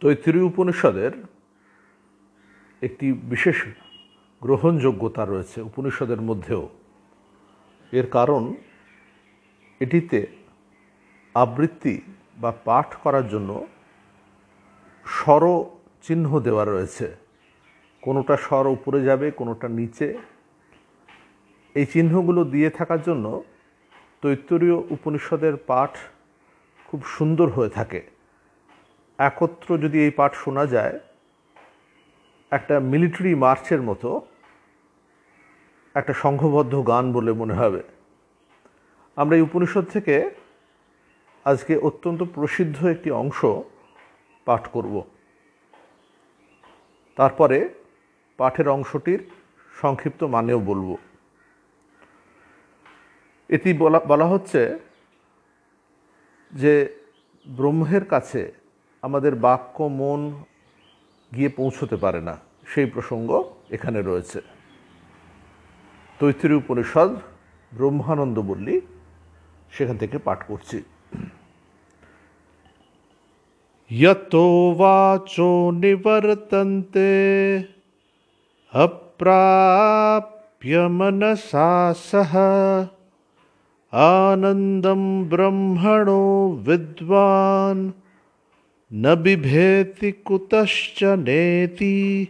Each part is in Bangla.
তৈত্রী উপনিষদের একটি বিশেষ গ্রহণযোগ্যতা রয়েছে উপনিষদের মধ্যেও। এর কারণ এটিতে আবৃত্তি বা পাঠ করার জন্য স্বর চিহ্ন দেওয়া রয়েছে। কোনোটা স্বর উপরে যাবে, কোনোটা নিচে। এই চিহ্নগুলো দিয়ে থাকার জন্য তৈত্তরীয় উপনিষদের পাঠ খুব সুন্দর হয়ে থাকে। একত্র যদি এই পাঠ শোনা যায়, একটা মিলিটারি মার্চের মতো, একটা সংঘবদ্ধ গান বলে মনে হবে। আমরা এই উপনিষদ থেকে আজকে অত্যন্ত প্রসিদ্ধ একটি অংশ পাঠ করব। তারপরে পাঠের অংশটির সংক্ষিপ্ত মানেও বলব। এটি বলা বলা হচ্ছে যে ব্রহ্মের কাছে আমাদের বাক্য মন গিয়ে পৌঁছতে পারে না সেই প্রসঙ্গ এখানে রয়েছে তৈত্রী উপনিষদ ব্রহ্মানন্দ বললি সেখান থেকে পাঠ করছি यतो वाचो निवर्तन्ते अप्राप्य मनसा सह आनन्दं ब्रह्मणो विद्वान् न बिभेति कुतश्च नेति,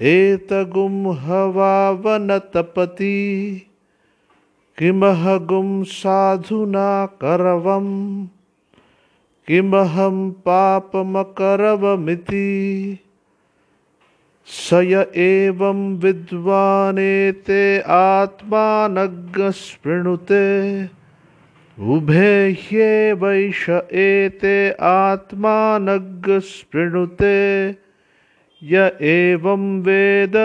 एतगुं हवावनतपति, किमहगुं साधुना करवम् किमहं पापमकरवमिति। स य एवं विद्वानेते आत्मानग्स्पृणुते उभे ह्येवैष एते आत्मानग्स्पृणुते य एवं वेद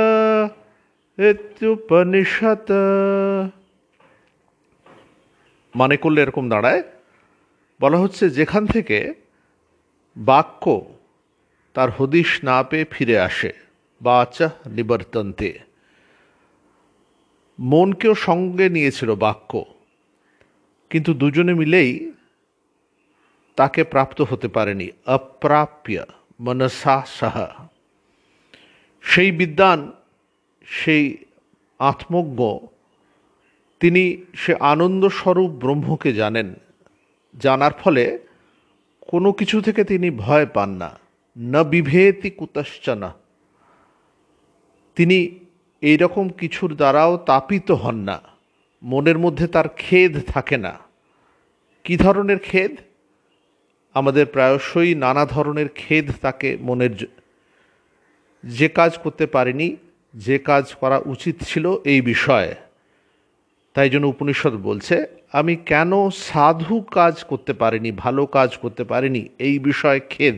इत्युपनिषत् মানে করলে এরকম দাঁড়ায় বলা হচ্ছে যেখান থেকে বাক্য তার হদিশ না পেয়ে ফিরে আসে বাচা নিবর্তন্তে মনকেও সঙ্গে নিয়েছিল বাক্য কিন্তু দুজনে মিলেই তাকে প্রাপ্ত হতে পারেনি। অপ্রাপ্য, মনসা সাহা। সেই বিদ্যান সেই আত্মজ্ঞ, তিনি সে আনন্দস্বরূপ ব্রহ্মকে জানেন। জানার ফলে কোনো কিছু থেকে তিনি ভয় পান না। ন বিভেতি কুতশ্চনা তিনি এইরকম কিছুর দ্বারাও তাপিত হন না। মনের মধ্যে তার খেদ থাকে না। কি ধরনের খেদ? আমাদের প্রায়শই নানা ধরনের খেদ তাকে মনের যে কাজ করতে পারিনি, যে কাজ করা উচিত ছিল এই বিষয়ে। তাই জন্য উপনিষদ বলছে, আমি কেন সাধু কাজ করতে পারিনি, ভালো কাজ করতে পারিনি, এই বিষয়ে খেদ।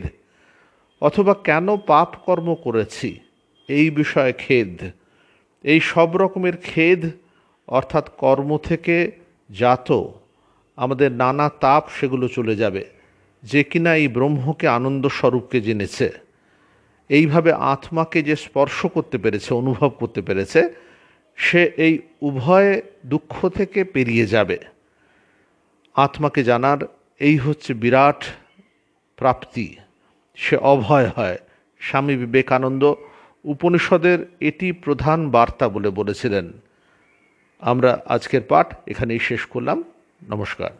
অথবা কেন পাপ কর্ম করেছি, এই বিষয়ে খেদ। এই সব রকমের খেদ অর্থাৎ কর্ম থেকে জাত, আমাদের নানা তাপ সেগুলো চলে যাবে, যে কিনা এই ব্রহ্মকে আনন্দ স্বরূপকে জেনেছে। এইভাবে আত্মাকে যে স্পর্শ করতে পেরেছে, অনুভব করতে পেরেছে, সে এই উভয় দুঃখ থেকে পেরিয়ে যাবে। আত্মাকে জানার এই হচ্ছে বিরাট প্রাপ্তি। সে অভয় হয়। স্বামী বিবেকানন্দ উপনিষদের এটি প্রধান বার্তা বলে বলেছিলেন। আমরা আজকের পাঠ এখানেই শেষ করলাম। নমস্কার।